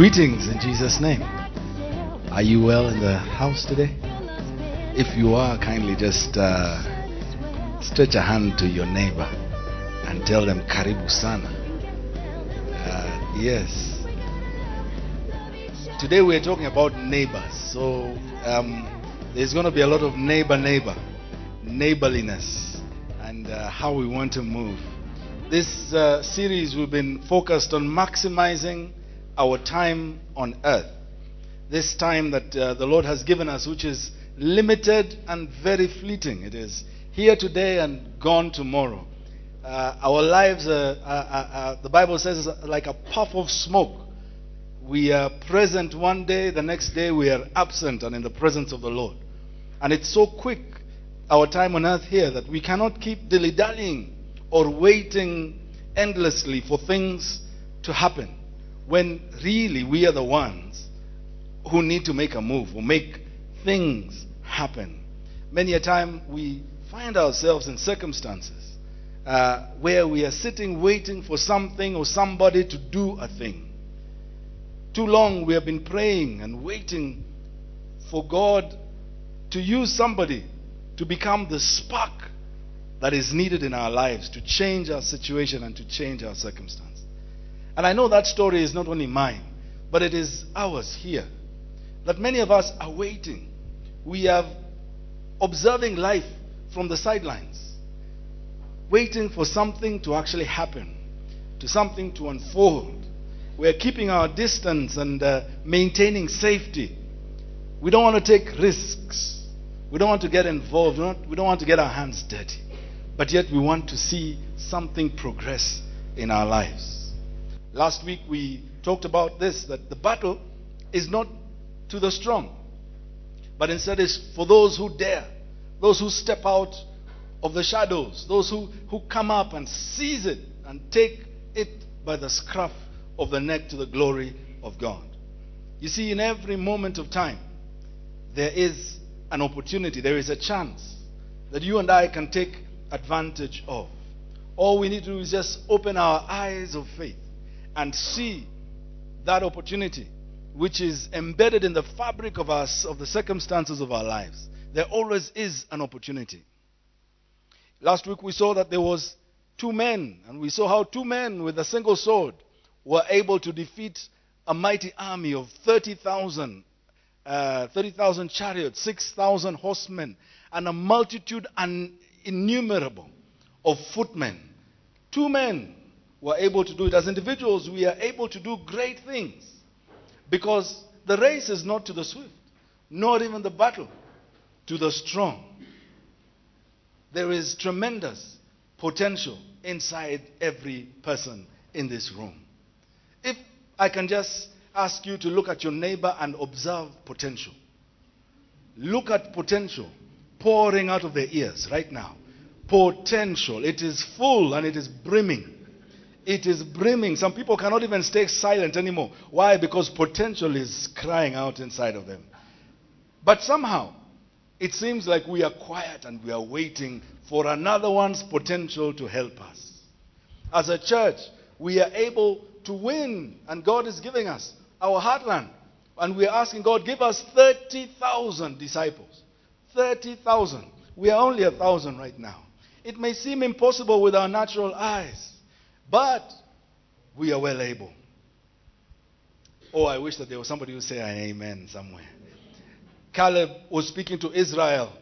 Greetings in Jesus' name. Are you well in the house today? If you are, kindly just uh, stretch a hand to your neighbor and tell them Karibu Sana. Uh, yes. Today we're talking about neighbors. So um, there's going to be a lot of neighbor, neighbor, neighborliness, and uh, how we want to move. This uh, series we've been focused on maximizing our time on earth. This time that uh, the Lord has given us, which is limited and very fleeting. It is here today and gone tomorrow. Uh, our lives, are, are, are, the Bible says, is like a puff of smoke. We are present one day, the next day we are absent and in the presence of the Lord. And it's so quick, our time on earth here, that we cannot keep dilly dallying or waiting endlessly for things to happen when really we are the ones who need to make a move or make things happen. Many a time we find ourselves in circumstances uh, where we are sitting waiting for something or somebody to do a thing. Too long we have been praying and waiting for God to use somebody to become the spark that is needed in our lives to change our situation and to change our circumstance. And I know that story is not only mine, but it is ours here. That many of us are waiting. We are observing life from the sidelines, waiting for something to actually happen, to something to unfold. We're keeping our distance and uh, maintaining safety. We don't want to take risks. We don't want to get involved. We don't, we don't want to get our hands dirty. But yet we want to see something progress in our lives. Last week we talked about this that the battle is not to the strong, but instead is for those who dare, those who step out of the shadows, those who, who come up and seize it and take it by the scruff of the neck to the glory of God. You see, in every moment of time, there is an opportunity, there is a chance that you and I can take advantage of. All we need to do is just open our eyes of faith and see that opportunity which is embedded in the fabric of us of the circumstances of our lives. There always is an opportunity. Last week we saw that there was two men, and we saw how two men with a single sword were able to defeat a mighty army of 30,000 uh, 30,000 chariots, 6,000 horsemen, and a multitude un- innumerable of footmen. Two men were able to do it. As individuals, we are able to do great things because the race is not to the swift, nor even the battle to the strong. There is tremendous potential inside every person in this room. If I can just ask you to look at your neighbor and observe potential, look at potential pouring out of their ears right now. Potential. It is full and it is brimming. It is brimming. Some people cannot even stay silent anymore. Why? Because potential is crying out inside of them. But somehow, it seems like we are quiet and we are waiting for another one's potential to help us. As a church, we are able to win, and God is giving us our heartland. And we are asking God, give us 30,000 disciples. 30,000. We are only a thousand right now. It may seem impossible with our natural eyes, but we are well able. Oh, I wish that there was somebody who say amen somewhere. Caleb was speaking to Israel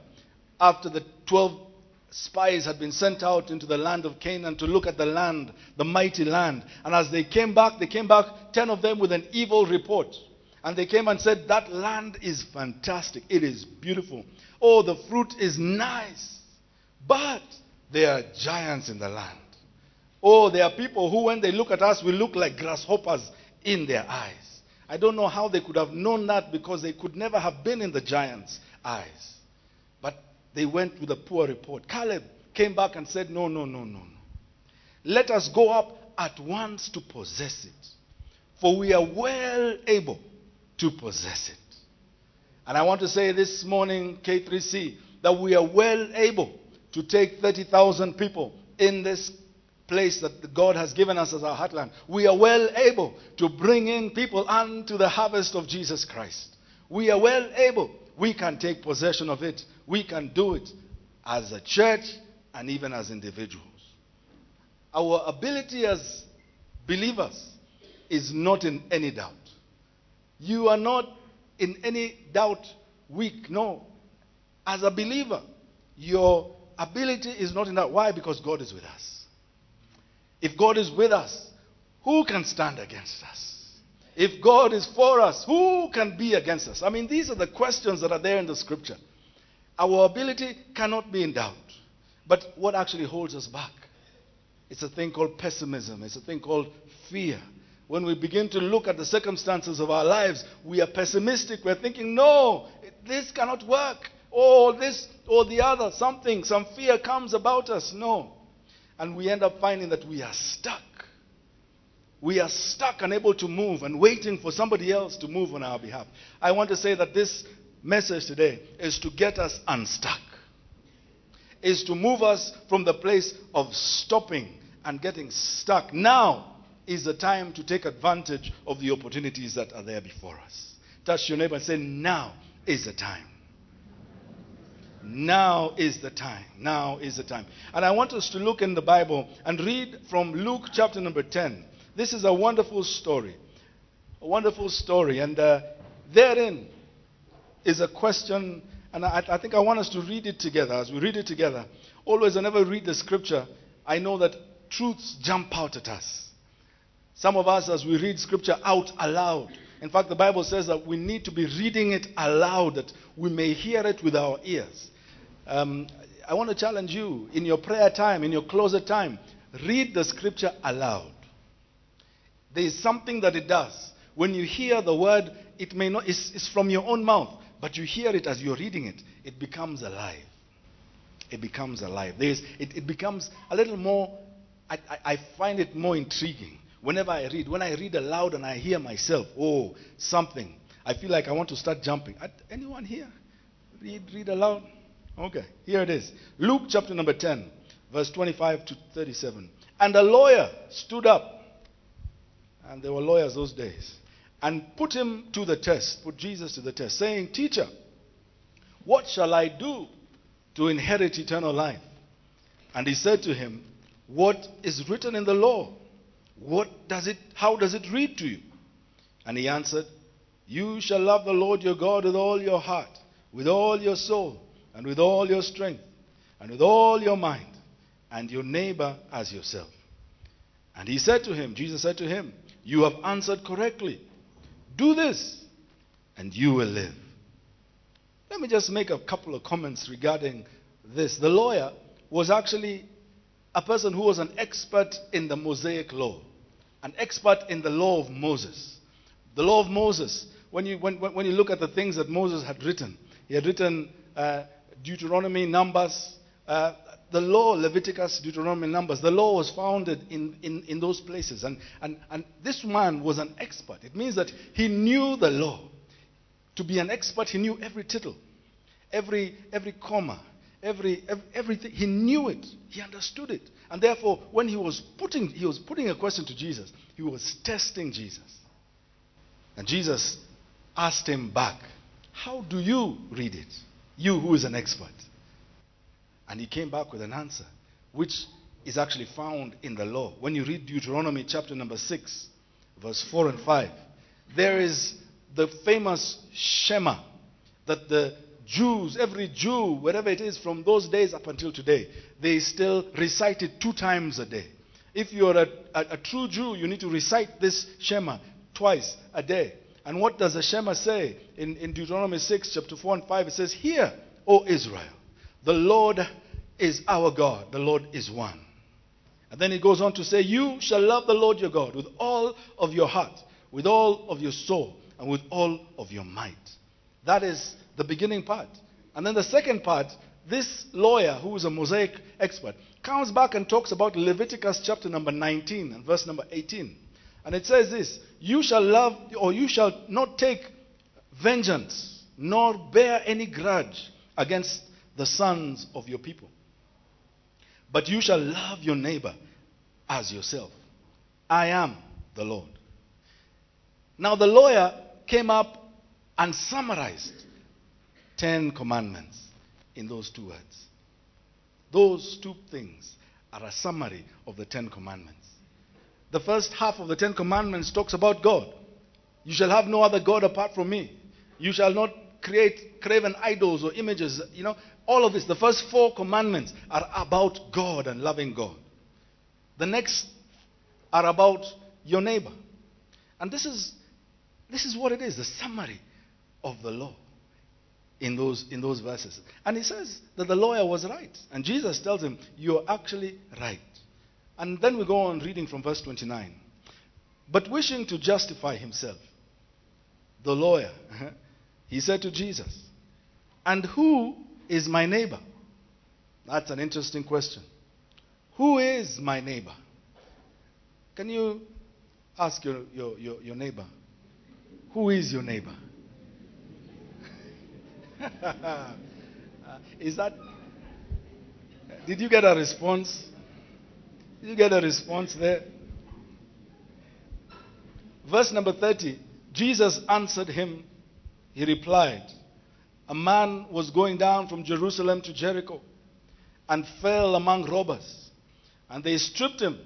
after the 12 spies had been sent out into the land of Canaan to look at the land, the mighty land. And as they came back, they came back, 10 of them with an evil report. And they came and said, That land is fantastic. It is beautiful. Oh, the fruit is nice. But there are giants in the land. Oh, there are people who, when they look at us, will look like grasshoppers in their eyes. I don't know how they could have known that because they could never have been in the giants' eyes. But they went with a poor report. Caleb came back and said, No, no, no, no, no. Let us go up at once to possess it. For we are well able to possess it. And I want to say this morning, K3C, that we are well able to take 30,000 people in this place that God has given us as our heartland, we are well able to bring in people unto the harvest of Jesus Christ. We are well able. We can take possession of it. We can do it as a church and even as individuals. Our ability as believers is not in any doubt. You are not in any doubt weak. No. As a believer, your ability is not in that. Why? Because God is with us. If God is with us, who can stand against us? If God is for us, who can be against us? I mean, these are the questions that are there in the scripture. Our ability cannot be in doubt. But what actually holds us back? It's a thing called pessimism, it's a thing called fear. When we begin to look at the circumstances of our lives, we are pessimistic. We're thinking, no, this cannot work. Or this or the other, something, some fear comes about us. No. And we end up finding that we are stuck. We are stuck, unable to move, and waiting for somebody else to move on our behalf. I want to say that this message today is to get us unstuck, is to move us from the place of stopping and getting stuck. Now is the time to take advantage of the opportunities that are there before us. Touch your neighbor and say, Now is the time. Now is the time. Now is the time. And I want us to look in the Bible and read from Luke chapter number 10. This is a wonderful story. A wonderful story. And uh, therein is a question, and I, I think I want us to read it together. As we read it together, always, whenever we read the scripture, I know that truths jump out at us. Some of us, as we read scripture out aloud, in fact, the Bible says that we need to be reading it aloud that we may hear it with our ears. Um, I want to challenge you in your prayer time, in your closet time, read the scripture aloud. There is something that it does. When you hear the word, it may not, it's, it's from your own mouth, but you hear it as you're reading it, it becomes alive. It becomes alive. There's, it, it becomes a little more, I, I, I find it more intriguing. Whenever I read, when I read aloud and I hear myself, oh, something, I feel like I want to start jumping. Anyone here? Read, read aloud? Okay, here it is. Luke chapter number 10, verse 25 to 37. And a lawyer stood up, and there were lawyers those days, and put him to the test, put Jesus to the test, saying, Teacher, what shall I do to inherit eternal life? And he said to him, What is written in the law? What does it, how does it read to you? And he answered, You shall love the Lord your God with all your heart, with all your soul, and with all your strength, and with all your mind, and your neighbor as yourself. And he said to him, Jesus said to him, You have answered correctly. Do this, and you will live. Let me just make a couple of comments regarding this. The lawyer was actually a person who was an expert in the Mosaic law an expert in the law of Moses. The law of Moses, when you, when, when you look at the things that Moses had written, he had written uh, Deuteronomy, Numbers, uh, the law, Leviticus, Deuteronomy, Numbers, the law was founded in, in, in those places. And, and, and this man was an expert. It means that he knew the law. To be an expert, he knew every tittle, every, every comma, every, every, everything. He knew it. He understood it. And therefore, when he was putting, he was putting a question to Jesus, he was testing Jesus. And Jesus asked him back, How do you read it? You who is an expert. And he came back with an answer, which is actually found in the law. When you read Deuteronomy chapter number 6, verse 4 and 5, there is the famous Shema that the Jews, every Jew, wherever it is from those days up until today, they still recite it two times a day. If you're a, a, a, true Jew, you need to recite this Shema twice a day. And what does the Shema say? In, in Deuteronomy 6, chapter 4 and 5, it says, Hear, O Israel, the Lord is our God, the Lord is one. And then it goes on to say, You shall love the Lord your God with all of your heart, with all of your soul, and with all of your might. That is the beginning part. And then the second part, this lawyer, who is a Mosaic expert, comes back and talks about Leviticus chapter number 19 and verse number 18. And it says this You shall love, or you shall not take vengeance, nor bear any grudge against the sons of your people. But you shall love your neighbor as yourself. I am the Lord. Now, the lawyer came up and summarized 10 commandments in those two words. Those two things are a summary of the Ten Commandments. The first half of the Ten Commandments talks about God. You shall have no other God apart from me. You shall not create craven idols or images. You know, all of this. The first four commandments are about God and loving God. The next are about your neighbor. And this is, this is what it is the summary of the law in those, in those verses. And he says that the lawyer was right. And Jesus tells him, You're actually right. And then we go on reading from verse 29. But wishing to justify himself, the lawyer, he said to Jesus, And who is my neighbor? That's an interesting question. Who is my neighbor? Can you ask your, your, your, your neighbor, Who is your neighbor? Uh, is that. Did you get a response? You get a response there? Verse number 30 Jesus answered him. He replied, A man was going down from Jerusalem to Jericho and fell among robbers. And they stripped him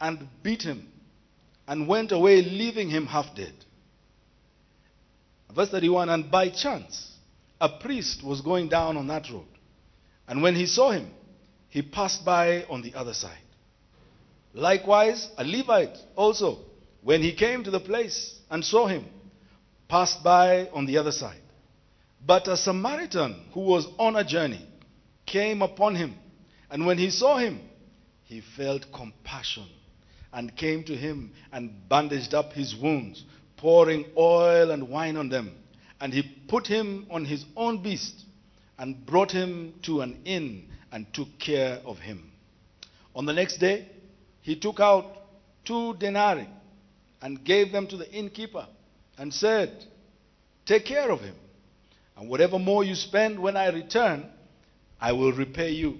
and beat him and went away, leaving him half dead. Verse 31 And by chance, a priest was going down on that road. And when he saw him, he passed by on the other side. Likewise, a Levite also, when he came to the place and saw him, passed by on the other side. But a Samaritan who was on a journey came upon him, and when he saw him, he felt compassion and came to him and bandaged up his wounds, pouring oil and wine on them. And he put him on his own beast and brought him to an inn and took care of him. On the next day, he took out two denarii and gave them to the innkeeper and said, Take care of him. And whatever more you spend when I return, I will repay you.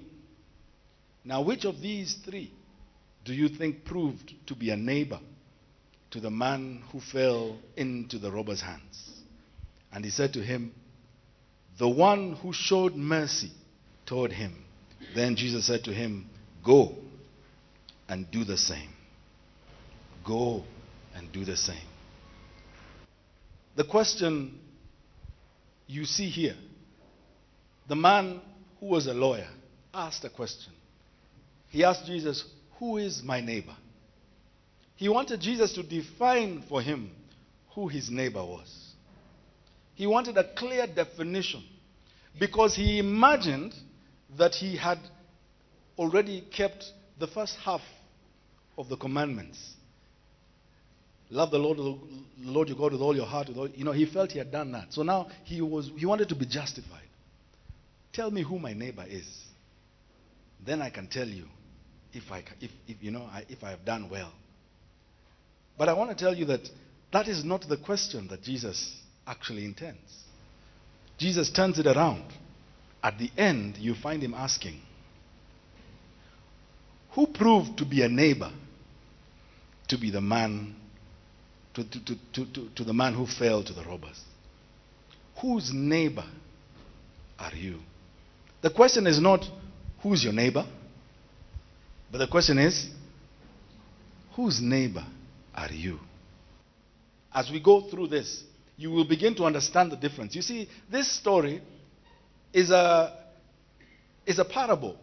Now, which of these three do you think proved to be a neighbor to the man who fell into the robber's hands? And he said to him, The one who showed mercy toward him. Then Jesus said to him, Go and do the same. Go and do the same. The question you see here the man who was a lawyer asked a question. He asked Jesus, Who is my neighbor? He wanted Jesus to define for him who his neighbor was. He wanted a clear definition because he imagined that he had already kept the first half of the commandments. Love the Lord, the Lord your God with all your heart. All, you know, he felt he had done that. So now he was he wanted to be justified. Tell me who my neighbor is. Then I can tell you if I if, if you know I, if I have done well. But I want to tell you that that is not the question that Jesus actually intends. Jesus turns it around. At the end, you find him asking, Who proved to be a neighbor to be the man, to, to, to, to, to the man who fell to the robbers? Whose neighbor are you? The question is not, Who's your neighbor? But the question is, Whose neighbor are you? As we go through this, you will begin to understand the difference. You see, this story is a, is a parable.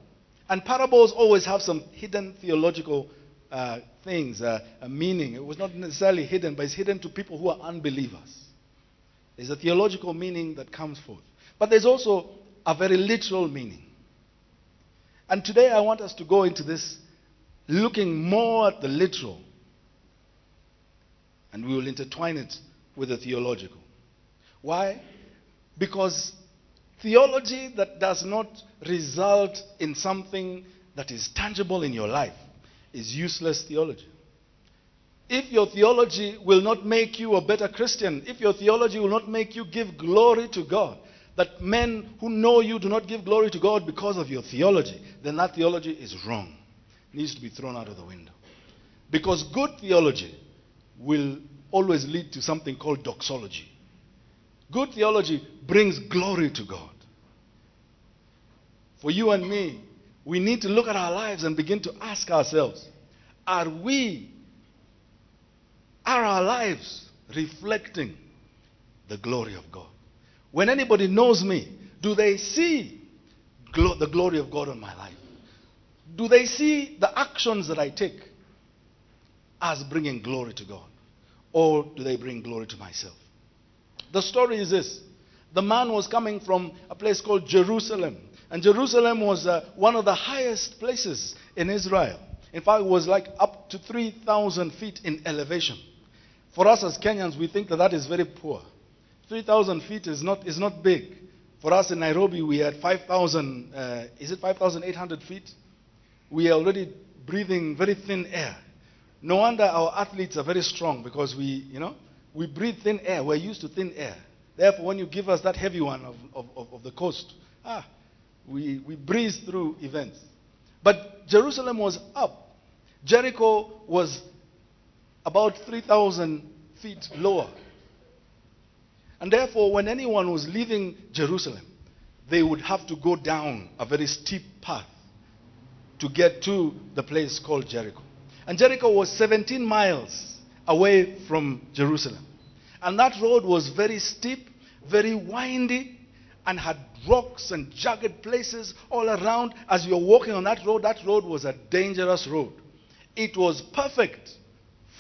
And parables always have some hidden theological uh, things, uh, a meaning. It was not necessarily hidden, but it's hidden to people who are unbelievers. There's a theological meaning that comes forth. But there's also a very literal meaning. And today I want us to go into this looking more at the literal. And we will intertwine it with the theological. Why? Because theology that does not result in something that is tangible in your life is useless theology. If your theology will not make you a better Christian, if your theology will not make you give glory to God, that men who know you do not give glory to God because of your theology, then that theology is wrong. It needs to be thrown out of the window. Because good theology will always lead to something called doxology. Good theology brings glory to God. For you and me, we need to look at our lives and begin to ask ourselves are we, are our lives reflecting the glory of God? When anybody knows me, do they see glo- the glory of God on my life? Do they see the actions that I take as bringing glory to God? Or do they bring glory to myself? The story is this the man was coming from a place called Jerusalem. And Jerusalem was uh, one of the highest places in Israel. In fact, it was like up to 3,000 feet in elevation. For us as Kenyans, we think that that is very poor. 3,000 feet is not, is not big. For us in Nairobi, we had 5,000, uh, is it 5,800 feet? We are already breathing very thin air. No wonder our athletes are very strong because we, you know, we breathe thin air. We're used to thin air. Therefore, when you give us that heavy one of, of, of, of the coast, ah, we, we breeze through events. But Jerusalem was up. Jericho was about 3,000 feet lower. And therefore, when anyone was leaving Jerusalem, they would have to go down a very steep path to get to the place called Jericho. And Jericho was 17 miles away from Jerusalem. And that road was very steep, very windy, and had rocks and jagged places all around. As you're walking on that road, that road was a dangerous road. It was perfect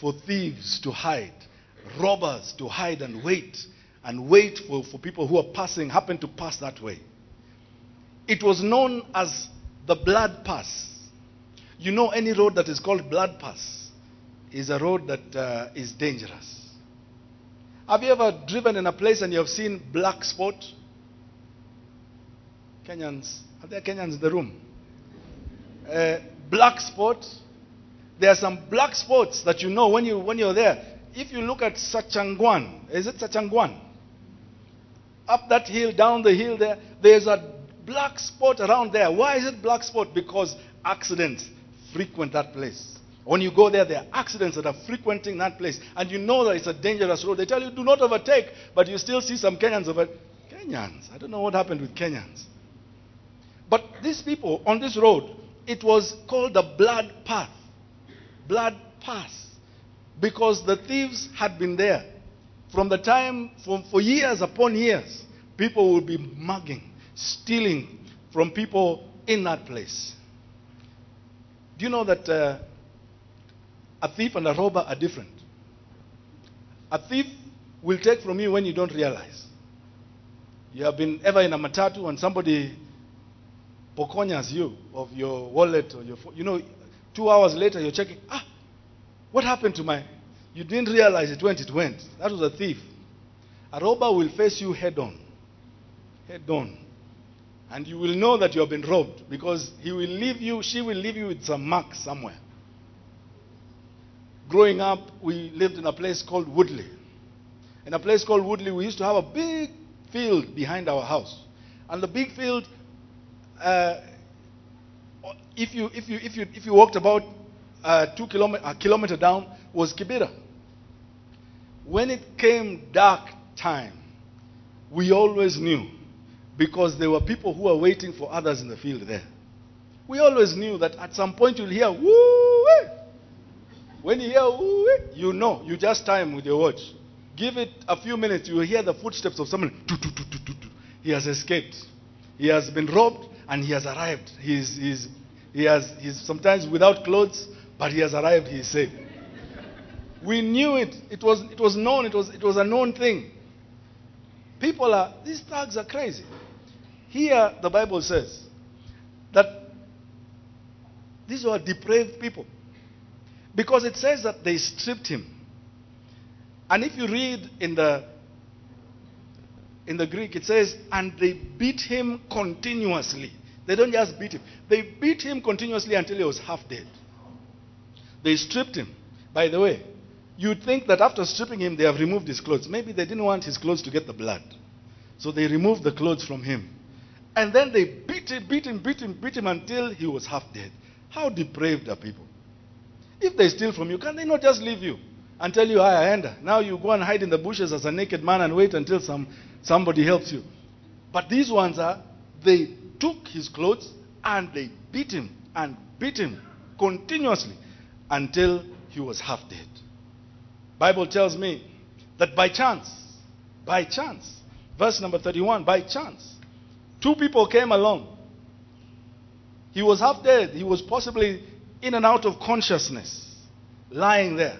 for thieves to hide, robbers to hide and wait, and wait for, for people who are passing, happen to pass that way. It was known as the Blood Pass. You know, any road that is called Blood Pass is a road that uh, is dangerous. Have you ever driven in a place and you have seen black spot? Kenyans, are there Kenyans in the room? Uh, black spot. There are some black spots that you know when you when you're there. If you look at Sachangwan, is it Sachangwan? Up that hill, down the hill there, there's a black spot around there. Why is it black spot? Because accidents frequent that place. When you go there, there are accidents that are frequenting that place, and you know that it's a dangerous road. They tell you do not overtake, but you still see some Kenyans over. Kenyans, I don't know what happened with Kenyans. But these people on this road, it was called the blood path, blood pass, because the thieves had been there from the time for, for years upon years. People would be mugging, stealing from people in that place. Do you know that uh, a thief and a robber are different? A thief will take from you when you don't realize. You have been ever in a matatu and somebody pokonyas you of your wallet or your phone. You know, two hours later you're checking, ah, what happened to my. You didn't realize it went, it went. That was a thief. A robber will face you head on. Head on. And you will know that you have been robbed because he will leave you, she will leave you with some marks somewhere. Growing up, we lived in a place called Woodley. In a place called Woodley, we used to have a big field behind our house. And the big field, uh, if, you, if, you, if, you, if you walked about uh, two kilometer, a kilometer down, was Kibera. When it came dark time, we always knew because there were people who were waiting for others in the field there. We always knew that at some point you'll hear woo. When you hear woo, you know. You just time with your watch. Give it a few minutes, you will hear the footsteps of someone. He has escaped. He has been robbed and he has arrived. He's, he's, he has, he's sometimes without clothes, but he has arrived. He is safe. We knew it. It was, it was known. It was, it was a known thing. People are, these thugs are crazy. Here, the Bible says that these were depraved people. Because it says that they stripped him. And if you read in the in the Greek, it says, and they beat him continuously. They don't just beat him, they beat him continuously until he was half dead. They stripped him. By the way, you'd think that after stripping him, they have removed his clothes. Maybe they didn't want his clothes to get the blood. So they removed the clothes from him. And then they beat him, beat him, beat him, beat him until he was half dead. How depraved are people? If they steal from you, can they not just leave you and tell you, I enter? Now you go and hide in the bushes as a naked man and wait until some, somebody helps you. But these ones are, they took his clothes and they beat him and beat him continuously until he was half dead. Bible tells me that by chance, by chance, verse number 31, by chance, two people came along. He was half dead. He was possibly in and out of consciousness, lying there.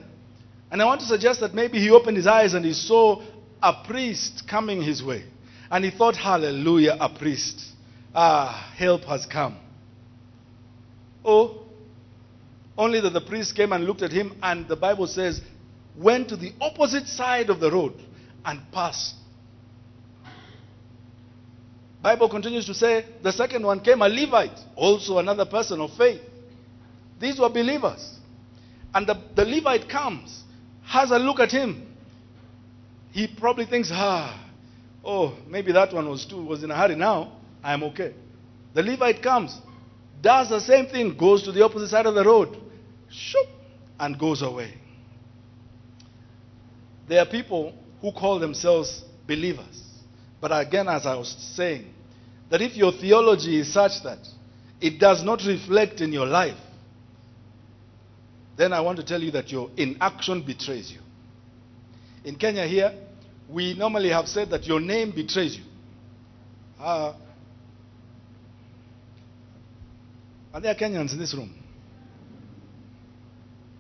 And I want to suggest that maybe he opened his eyes and he saw a priest coming his way. And he thought, Hallelujah, a priest. Ah, help has come. Oh, only that the priest came and looked at him, and the Bible says, went to the opposite side of the road and passed. Bible continues to say the second one came a Levite, also another person of faith. These were believers. And the, the Levite comes, has a look at him. He probably thinks, ah, oh, maybe that one was too was in a hurry now. I'm okay. The Levite comes, does the same thing, goes to the opposite side of the road, shoop, and goes away. There are people who call themselves believers. But again, as I was saying, that if your theology is such that it does not reflect in your life, then I want to tell you that your inaction betrays you. In Kenya here, we normally have said that your name betrays you. Uh, are there Kenyans in this room?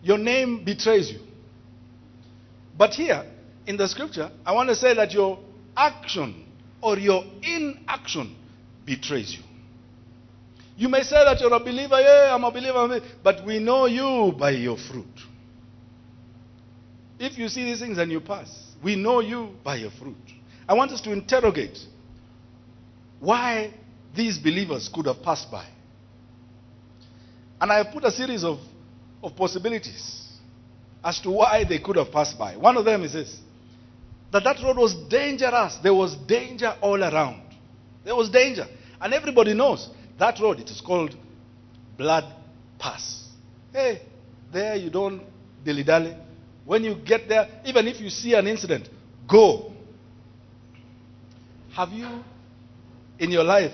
Your name betrays you. But here, in the scripture, I want to say that your action or your inaction betrays you. You may say that you're a believer, yeah, I'm a believer, but we know you by your fruit. If you see these things and you pass, we know you by your fruit. I want us to interrogate why these believers could have passed by. And I have put a series of, of possibilities as to why they could have passed by. One of them is this that that road was dangerous. There was danger all around. There was danger. And everybody knows that road, it is called Blood Pass. Hey, there you don't dilly dally. When you get there, even if you see an incident, go. Have you in your life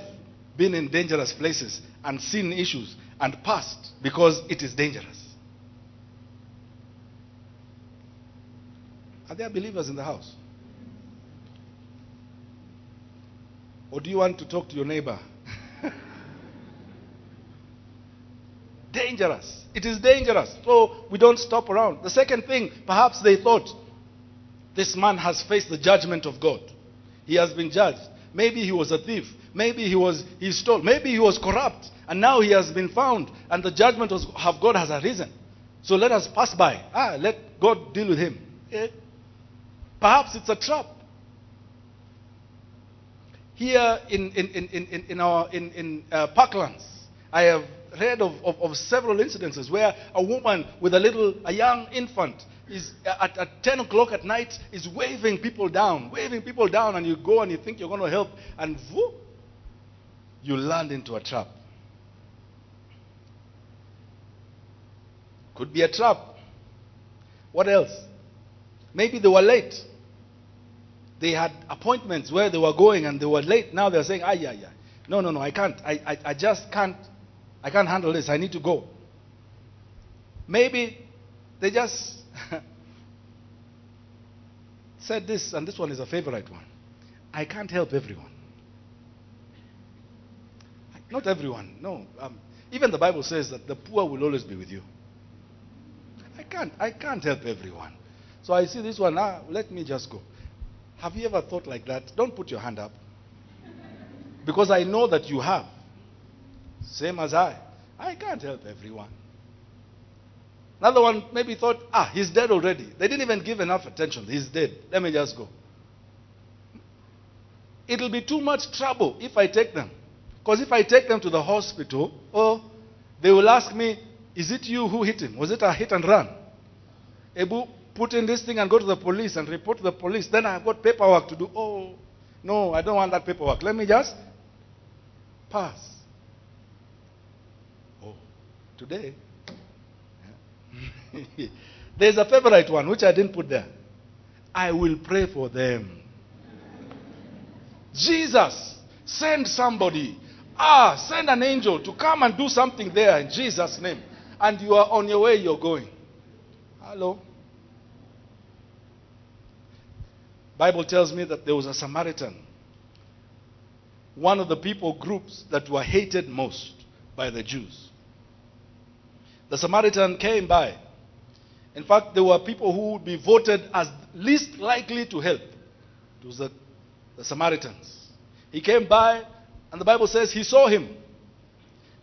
been in dangerous places and seen issues and passed because it is dangerous? Are there believers in the house? Or do you want to talk to your neighbor? Dangerous. It is dangerous. So we don't stop around. The second thing, perhaps they thought this man has faced the judgment of God. He has been judged. Maybe he was a thief. Maybe he was he stole. Maybe he was corrupt. And now he has been found. And the judgment of God has arisen. So let us pass by. Ah, let God deal with him. Eh? Perhaps it's a trap. Here in, in, in, in, in our, in, in uh, Parklands, I have read of, of, of, several incidences where a woman with a little, a young infant is at, at 10 o'clock at night is waving people down, waving people down, and you go and you think you're going to help, and whoop, you land into a trap. Could be a trap. What else? Maybe they were late. They had appointments where they were going and they were late. Now they're saying, ah, yeah, yeah. No, no, no, I can't. I, I, I just can't. I can't handle this. I need to go. Maybe they just said this, and this one is a favorite one. I can't help everyone. Not everyone, no. Um, even the Bible says that the poor will always be with you. I can't, I can't help everyone. So I see this one, ah, let me just go. Have you ever thought like that? Don't put your hand up. Because I know that you have. Same as I. I can't help everyone. Another one maybe thought, ah, he's dead already. They didn't even give enough attention. He's dead. Let me just go. It'll be too much trouble if I take them. Because if I take them to the hospital, oh, they will ask me, is it you who hit him? Was it a hit and run? Ebu, put in this thing and go to the police and report to the police. Then I've got paperwork to do. Oh, no, I don't want that paperwork. Let me just pass. Today. There's a favorite one which I didn't put there. I will pray for them. Jesus, send somebody. Ah, send an angel to come and do something there in Jesus' name. And you are on your way, you're going. Hello? Bible tells me that there was a Samaritan. One of the people groups that were hated most by the Jews. The Samaritan came by. In fact, there were people who would be voted as least likely to help. It was the, the Samaritans. He came by, and the Bible says he saw him.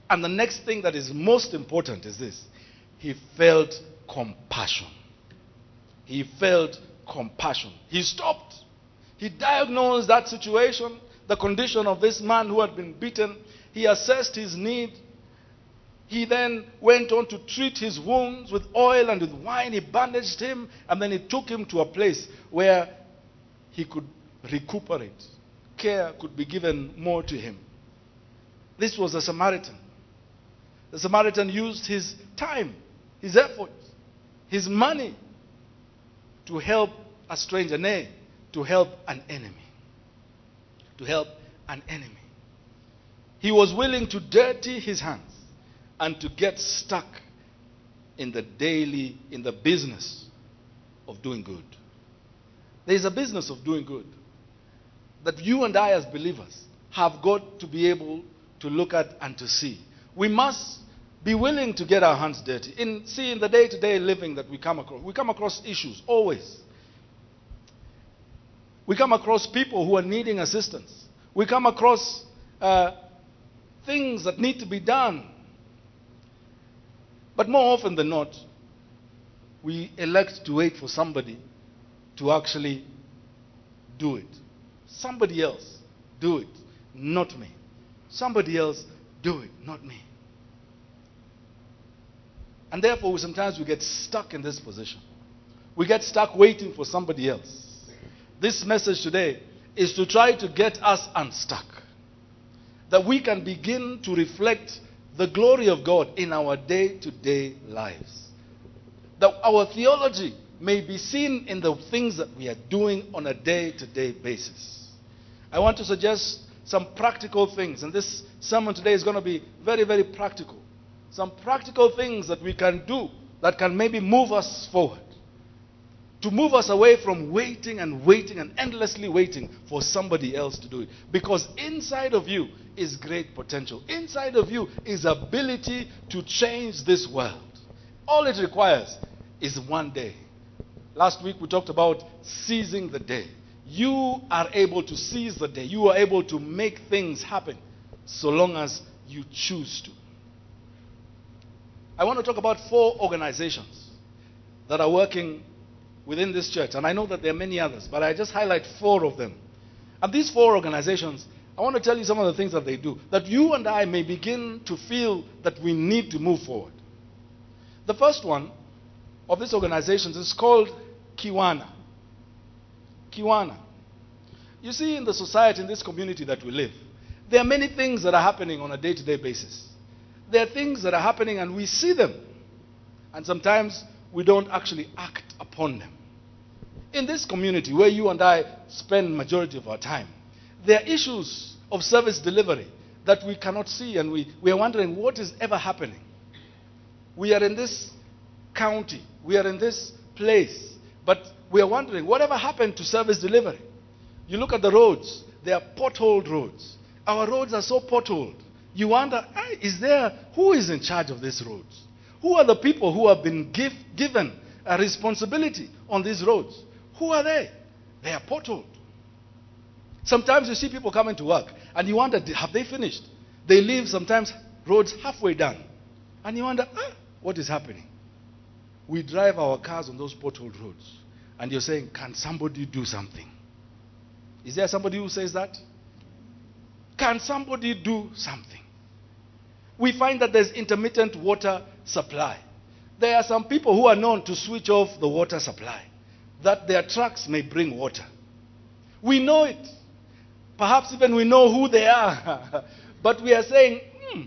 And the next thing that is most important is this he felt compassion. He felt compassion. He stopped. He diagnosed that situation, the condition of this man who had been beaten. He assessed his need. He then went on to treat his wounds with oil and with wine. He bandaged him, and then he took him to a place where he could recuperate. Care could be given more to him. This was a Samaritan. The Samaritan used his time, his efforts, his money to help a stranger, nay, to help an enemy. To help an enemy. He was willing to dirty his hands and to get stuck in the daily, in the business of doing good. There is a business of doing good that you and I, as believers, have got to be able to look at and to see. We must be willing to get our hands dirty. In seeing the day-to-day living that we come across, we come across issues always. We come across people who are needing assistance. We come across uh, things that need to be done. But more often than not, we elect to wait for somebody to actually do it. Somebody else do it, not me. Somebody else do it, not me. And therefore, sometimes we get stuck in this position. We get stuck waiting for somebody else. This message today is to try to get us unstuck. That we can begin to reflect the glory of God in our day to day lives. That our theology may be seen in the things that we are doing on a day to day basis. I want to suggest some practical things, and this sermon today is going to be very, very practical. Some practical things that we can do that can maybe move us forward. To move us away from waiting and waiting and endlessly waiting for somebody else to do it. Because inside of you is great potential. Inside of you is ability to change this world. All it requires is one day. Last week we talked about seizing the day. You are able to seize the day. You are able to make things happen so long as you choose to. I want to talk about four organizations that are working within this church. And I know that there are many others, but I just highlight four of them. And these four organizations, I want to tell you some of the things that they do, that you and I may begin to feel that we need to move forward. The first one of these organizations is called Kiwana. Kiwana. You see, in the society, in this community that we live, there are many things that are happening on a day to day basis. There are things that are happening and we see them. And sometimes we don't actually act upon them. In this community where you and I spend majority of our time, there are issues of service delivery that we cannot see and we, we are wondering what is ever happening. We are in this county, we are in this place, but we are wondering whatever happened to service delivery. You look at the roads, they are potholed roads. Our roads are so potholed. You wonder, is there, who is in charge of these roads? Who are the people who have been give, given a responsibility on these roads? Who are they? They are potholed. Sometimes you see people coming to work and you wonder, have they finished? They leave sometimes roads halfway done. And you wonder, ah, what is happening? We drive our cars on those potholed roads. And you're saying, can somebody do something? Is there somebody who says that? Can somebody do something? We find that there's intermittent water supply. There are some people who are known to switch off the water supply, that their trucks may bring water. We know it. Perhaps even we know who they are. but we are saying, hmm,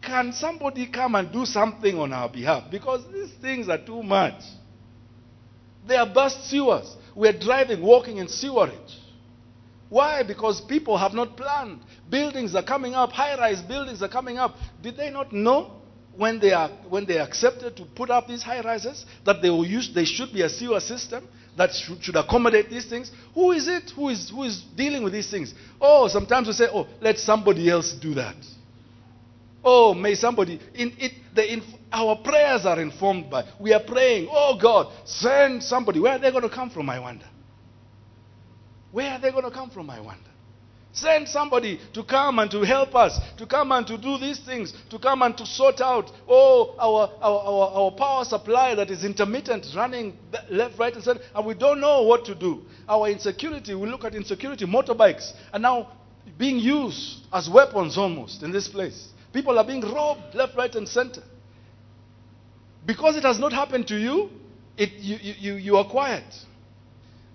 can somebody come and do something on our behalf? Because these things are too much. They are burst sewers. We're driving, walking in sewerage. Why? Because people have not planned. Buildings are coming up, high rise buildings are coming up. Did they not know when they, are, when they accepted to put up these high rises that they, will use, they should be a sewer system that should, should accommodate these things? Who is it who is, who is dealing with these things? Oh, sometimes we say, oh, let somebody else do that. Oh, may somebody. In, it, the, in, our prayers are informed by. We are praying, oh God, send somebody. Where are they going to come from, I wonder? Where are they going to come from, I wonder? Send somebody to come and to help us, to come and to do these things, to come and to sort out, oh, our, our, our, our power supply that is intermittent, running left, right, and center, and we don't know what to do. Our insecurity, we look at insecurity, motorbikes are now being used as weapons almost in this place. People are being robbed left, right, and center. Because it has not happened to you, it, you, you, you are quiet.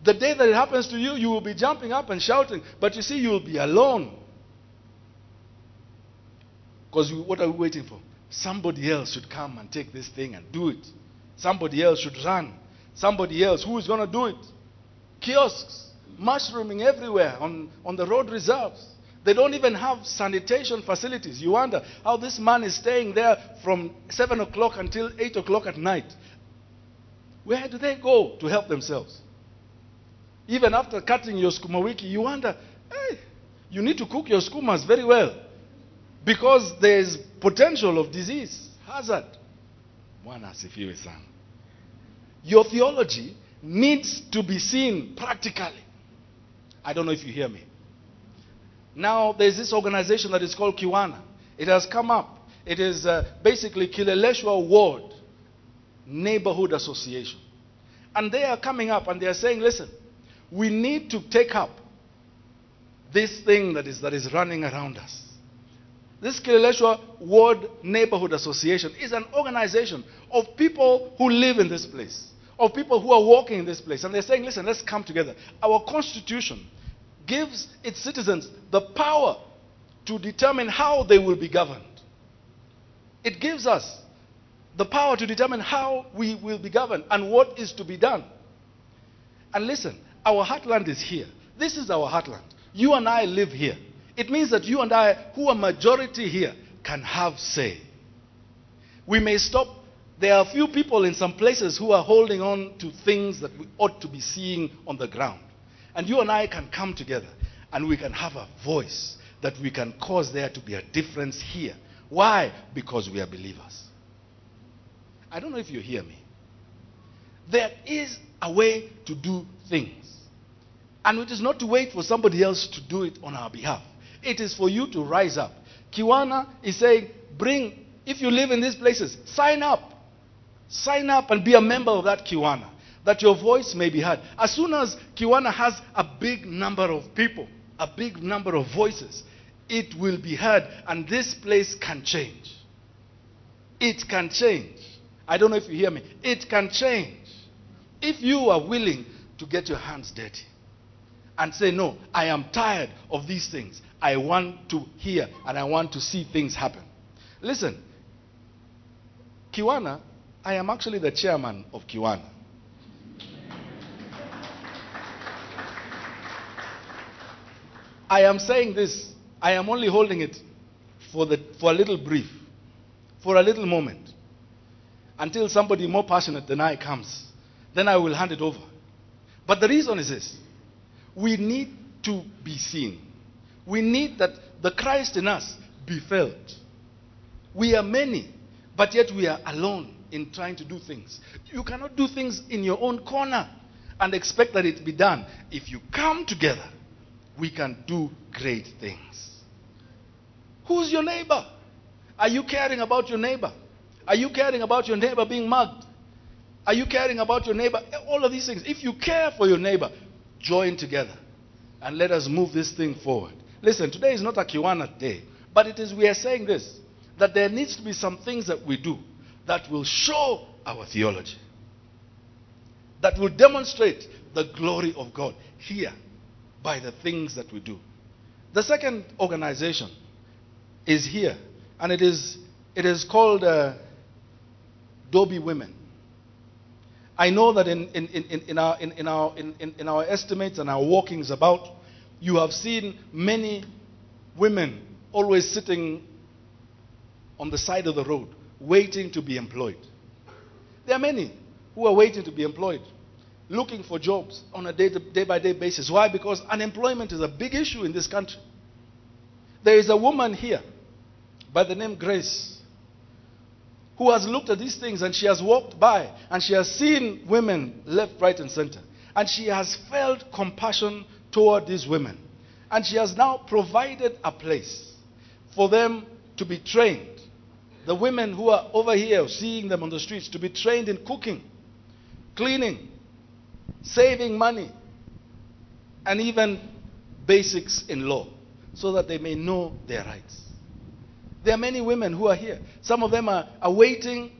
The day that it happens to you, you will be jumping up and shouting. But you see, you will be alone. Because what are we waiting for? Somebody else should come and take this thing and do it. Somebody else should run. Somebody else. Who is going to do it? Kiosks, mushrooming everywhere on, on the road reserves. They don't even have sanitation facilities. You wonder how this man is staying there from 7 o'clock until 8 o'clock at night. Where do they go to help themselves? Even after cutting your sukuma wiki, you wonder, hey, you need to cook your sukumas very well because there is potential of disease, hazard. One asifiwe son. Your theology needs to be seen practically. I don't know if you hear me. Now, there's this organization that is called Kiwana. It has come up. It is uh, basically Kileleshwa Ward Neighborhood Association. And they are coming up and they are saying, listen, we need to take up this thing that is, that is running around us. This Kileleshwa Ward Neighborhood Association is an organization of people who live in this place, of people who are walking in this place. And they're saying, listen, let's come together. Our constitution gives its citizens the power to determine how they will be governed. It gives us the power to determine how we will be governed and what is to be done. And listen, our heartland is here. This is our heartland. You and I live here. It means that you and I, who are majority here, can have say. We may stop. There are a few people in some places who are holding on to things that we ought to be seeing on the ground. And you and I can come together and we can have a voice that we can cause there to be a difference here. Why? Because we are believers. I don't know if you hear me. There is a way to do things. And it is not to wait for somebody else to do it on our behalf. It is for you to rise up. Kiwana is saying, bring, if you live in these places, sign up. Sign up and be a member of that Kiwana that your voice may be heard. As soon as Kiwana has a big number of people, a big number of voices, it will be heard, and this place can change. It can change. I don't know if you hear me. It can change. If you are willing to get your hands dirty and say, No, I am tired of these things. I want to hear and I want to see things happen. Listen, Kiwana, I am actually the chairman of Kiwana. I am saying this, I am only holding it for, the, for a little brief, for a little moment, until somebody more passionate than I comes. Then I will hand it over. But the reason is this we need to be seen. We need that the Christ in us be felt. We are many, but yet we are alone in trying to do things. You cannot do things in your own corner and expect that it be done. If you come together, we can do great things. Who's your neighbor? Are you caring about your neighbor? Are you caring about your neighbor being mugged? Are you caring about your neighbor? All of these things. If you care for your neighbor, join together and let us move this thing forward. Listen, today is not a Kiwana day, but it is, we are saying this that there needs to be some things that we do that will show our theology, that will demonstrate the glory of God here by the things that we do. The second organization is here, and it is It is called uh, Dobie Women. I know that in, in, in, in, our, in, in, our, in, in, our estimates and our walkings about, you have seen many women always sitting on the side of the road, waiting to be employed. There are many who are waiting to be employed, looking for jobs on a day, day by day basis. Why? Because unemployment is a big issue in this country. There is a woman here by the name Grace who has looked at these things and she has walked by and she has seen women left, right, and center. And she has felt compassion toward these women. And she has now provided a place for them to be trained. The women who are over here, seeing them on the streets, to be trained in cooking, cleaning, saving money, and even basics in law, so that they may know their rights. There are many women who are here. Some of them are, are waiting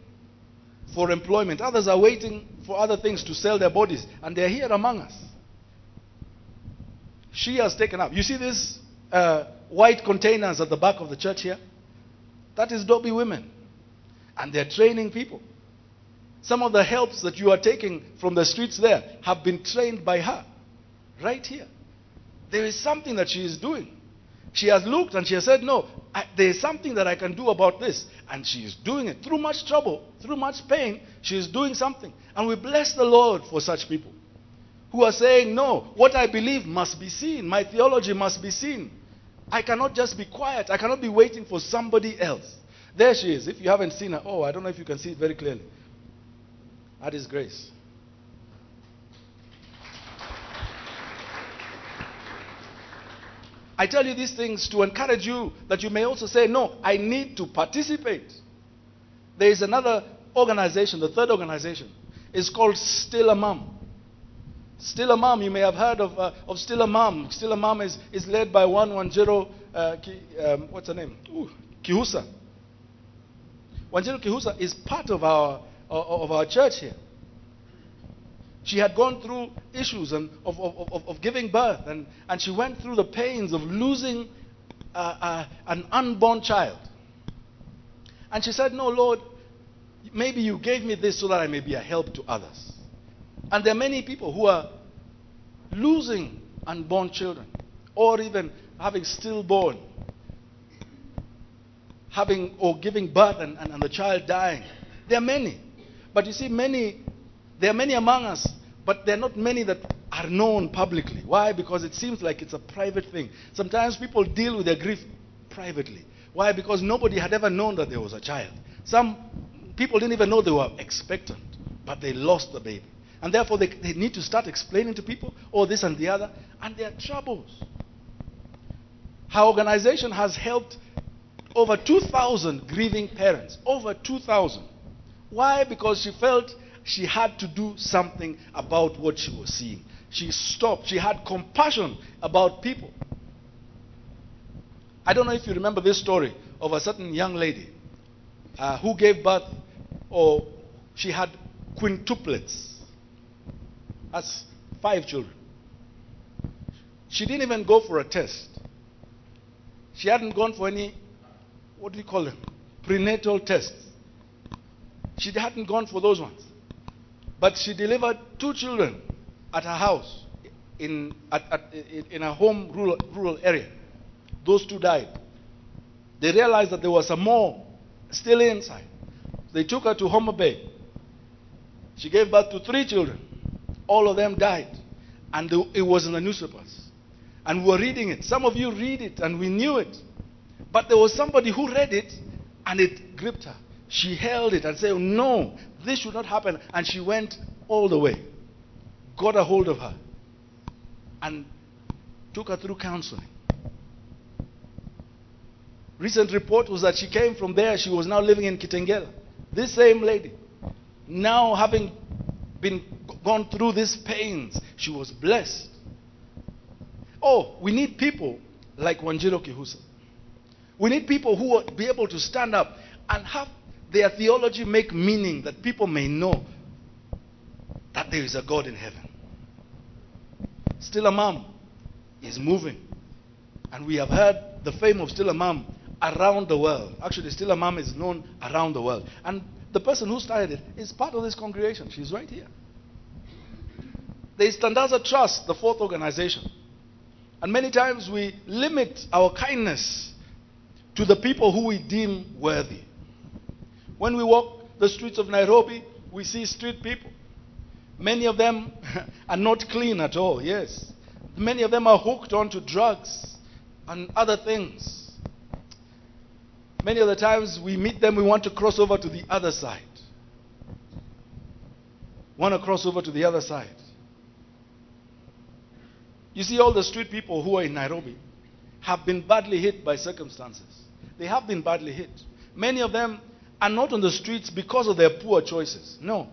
for employment, others are waiting for other things to sell their bodies, and they're here among us. She has taken up. You see these uh, white containers at the back of the church here? That is Dobie women. And they're training people. Some of the helps that you are taking from the streets there have been trained by her. Right here. There is something that she is doing. She has looked and she has said, No, I, there is something that I can do about this. And she is doing it through much trouble, through much pain. She is doing something. And we bless the Lord for such people who are saying, No, what I believe must be seen. My theology must be seen. I cannot just be quiet. I cannot be waiting for somebody else. There she is. If you haven't seen her, oh, I don't know if you can see it very clearly. That is grace. I tell you these things to encourage you that you may also say, No, I need to participate. There is another organization, the third organization, is called Still a Mom. Still a Mom, you may have heard of, uh, of Still a Mom. Still a Mom is, is led by 110, uh, um, what's her name? Ooh, Kihusa. Wanjiru Kihusa is part of our, of our church here. She had gone through issues and of, of, of, of, giving birth, and, and she went through the pains of losing uh, uh, an unborn child. And she said, No, Lord, maybe you gave me this so that I may be a help to others. And there are many people who are losing unborn children, or even having stillborn, having or giving birth and, and, and the child dying. There are many. But you see, many there are many among us, but there are not many that are known publicly. Why? Because it seems like it's a private thing. Sometimes people deal with their grief privately. Why? Because nobody had ever known that there was a child. Some people didn't even know they were expectant, but they lost the baby. And therefore, they, they need to start explaining to people, oh, this and the other, and there are troubles. Our organization has helped over 2,000 grieving parents. Over 2,000. Why? Because she felt she had to do something about what she was seeing. She stopped. She had compassion about people. I don't know if you remember this story of a certain young lady uh, who gave birth, or she had quintuplets. That's five children. She didn't even go for a test. She hadn't gone for any, what do you call them? Prenatal tests. She hadn't gone for those ones. But she delivered two children at her house in, at, at, in a home rural, rural area. Those two died. They realized that there was some more still inside. They took her to Homa Bay. She gave birth to three children. All of them died. And it was in the newspapers. And we were reading it. Some of you read it and we knew it. But there was somebody who read it and it gripped her. She held it and said, No, this should not happen. And she went all the way, got a hold of her, and took her through counseling. Recent report was that she came from there, she was now living in Kitengela. This same lady, now having been gone through these pains, she was blessed. Oh, we need people like Wanjiru Kihusa. We need people who will be able to stand up and have their theology make meaning that people may know that there is a God in heaven. Still a mom is moving. And we have heard the fame of Still a Mom around the world. Actually, Still a Mom is known around the world. And the person who started it is part of this congregation. She's right here. There is Tandaza Trust, the fourth organization. And many times we limit our kindness to the people who we deem worthy. When we walk the streets of Nairobi, we see street people. Many of them are not clean at all, yes. Many of them are hooked onto drugs and other things. Many of the times we meet them, we want to cross over to the other side. Want to cross over to the other side. You see, all the street people who are in Nairobi have been badly hit by circumstances. They have been badly hit. Many of them are not on the streets because of their poor choices. No.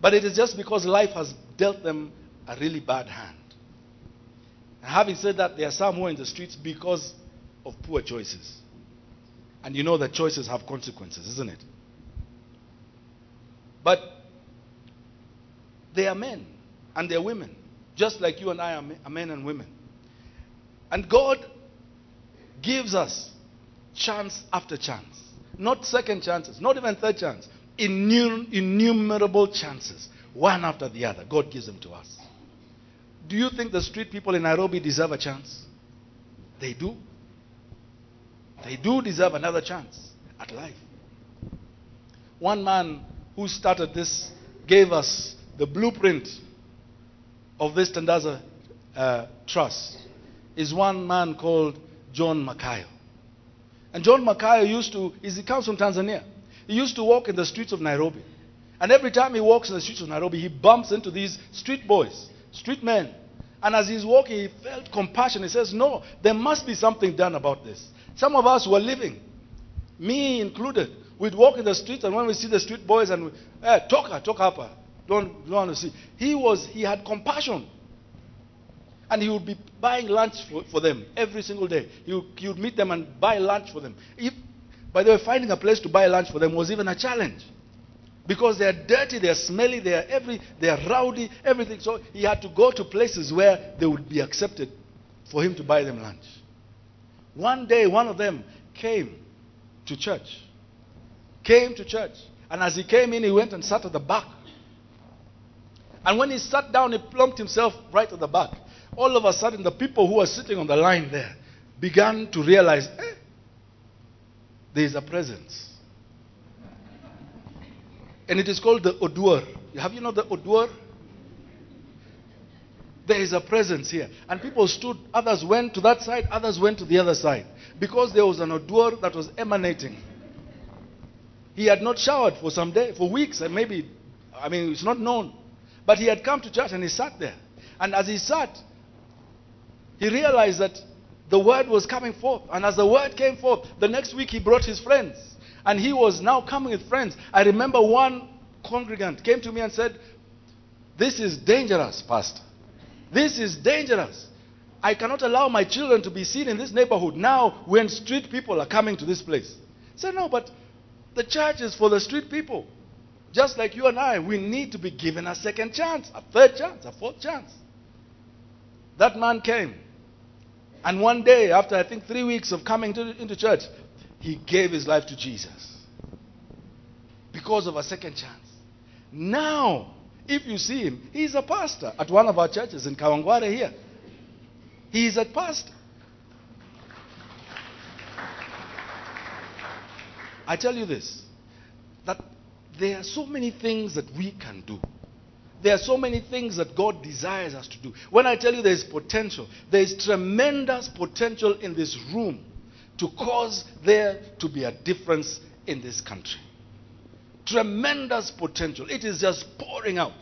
But it is just because life has dealt them a really bad hand. And having said that, there are some who are in the streets because of poor choices. And you know that choices have consequences, isn't it? But they are men and they are women just like you and I are men and women. And God gives us chance after chance. Not second chances, not even third chance. Innumerable chances, one after the other. God gives them to us. Do you think the street people in Nairobi deserve a chance? They do. They do deserve another chance at life. One man who started this gave us the blueprint of this Tandaza uh, Trust is one man called John Makayo. And John Makayo used to, he comes from Tanzania. He used to walk in the streets of Nairobi. And every time he walks in the streets of Nairobi, he bumps into these street boys, street men. And as he's walking, he felt compassion. He says, No, there must be something done about this. Some of us were living, me included, we'd walk in the streets, and when we see the street boys and we, eh, hey, talk, talk up, don't, don't want to see. He was, he had compassion. And he would be buying lunch for, for them every single day. He would, he would meet them and buy lunch for them. If, by the way, finding a place to buy lunch for them was even a challenge. Because they are dirty, they are smelly, they are every, they are rowdy, everything. So he had to go to places where they would be accepted for him to buy them lunch. One day, one of them came to church. Came to church. And as he came in, he went and sat at the back and when he sat down, he plumped himself right at the back. All of a sudden, the people who were sitting on the line there began to realize eh, there is a presence. And it is called the Odur. Have you know the Odur? There is a presence here. And people stood, others went to that side, others went to the other side. Because there was an Odur that was emanating. He had not showered for some day, for weeks, and maybe, I mean, it's not known. But he had come to church and he sat there. And as he sat, he realized that the word was coming forth. And as the word came forth, the next week he brought his friends. And he was now coming with friends. I remember one congregant came to me and said, This is dangerous, Pastor. This is dangerous. I cannot allow my children to be seen in this neighborhood now when street people are coming to this place. I said, No, but the church is for the street people. Just like you and I, we need to be given a second chance, a third chance, a fourth chance. That man came. And one day, after I think three weeks of coming to, into church, he gave his life to Jesus. Because of a second chance. Now, if you see him, he's a pastor at one of our churches in Kawangware here. He's a pastor. I tell you this that there are so many things that we can do. There are so many things that God desires us to do. When I tell you there is potential, there is tremendous potential in this room to cause there to be a difference in this country. Tremendous potential. It is just pouring out.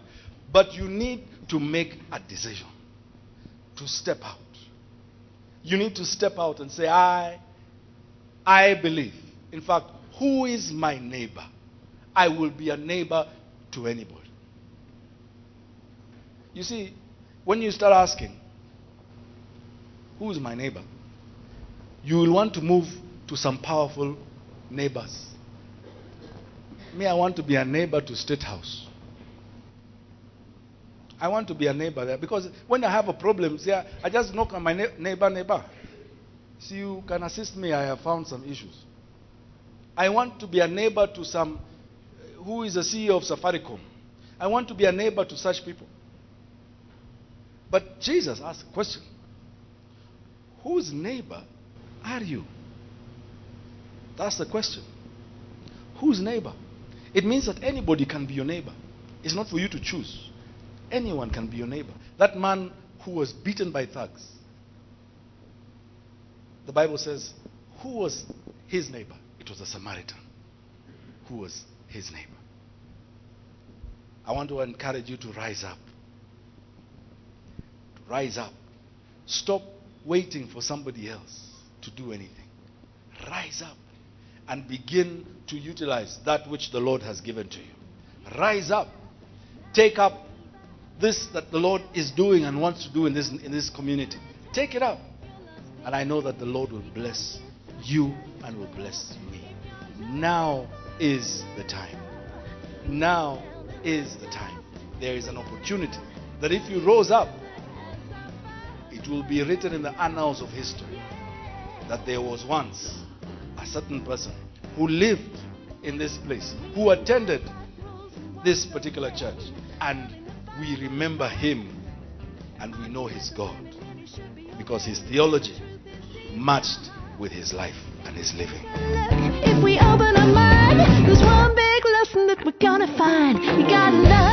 But you need to make a decision to step out. You need to step out and say, I, I believe. In fact, who is my neighbor? I will be a neighbor to anybody. You see, when you start asking, who is my neighbor? You will want to move to some powerful neighbors. Me, I want to be a neighbor to State House. I want to be a neighbor there because when I have a problem, yeah, I just knock on my neighbor, neighbor. See, you can assist me. I have found some issues. I want to be a neighbor to some who is the CEO of Safaricom. I want to be a neighbor to such people. But Jesus asked a question Whose neighbor are you? That's the question. Whose neighbor? It means that anybody can be your neighbor. It's not for you to choose. Anyone can be your neighbor. That man who was beaten by thugs. The Bible says, who was his neighbor? It was a Samaritan. Who was his neighbor? I want to encourage you to rise up. Rise up. Stop waiting for somebody else to do anything. Rise up and begin to utilize that which the Lord has given to you. Rise up. Take up this that the Lord is doing and wants to do in this, in this community. Take it up. And I know that the Lord will bless you and will bless me. Now is the time. Now is the time. There is an opportunity that if you rose up, it will be written in the annals of history that there was once a certain person who lived in this place, who attended this particular church, and we remember him and we know his God because his theology matched with his life and his living. If we open our mind, there's one big lesson that we're gonna find. You gotta love.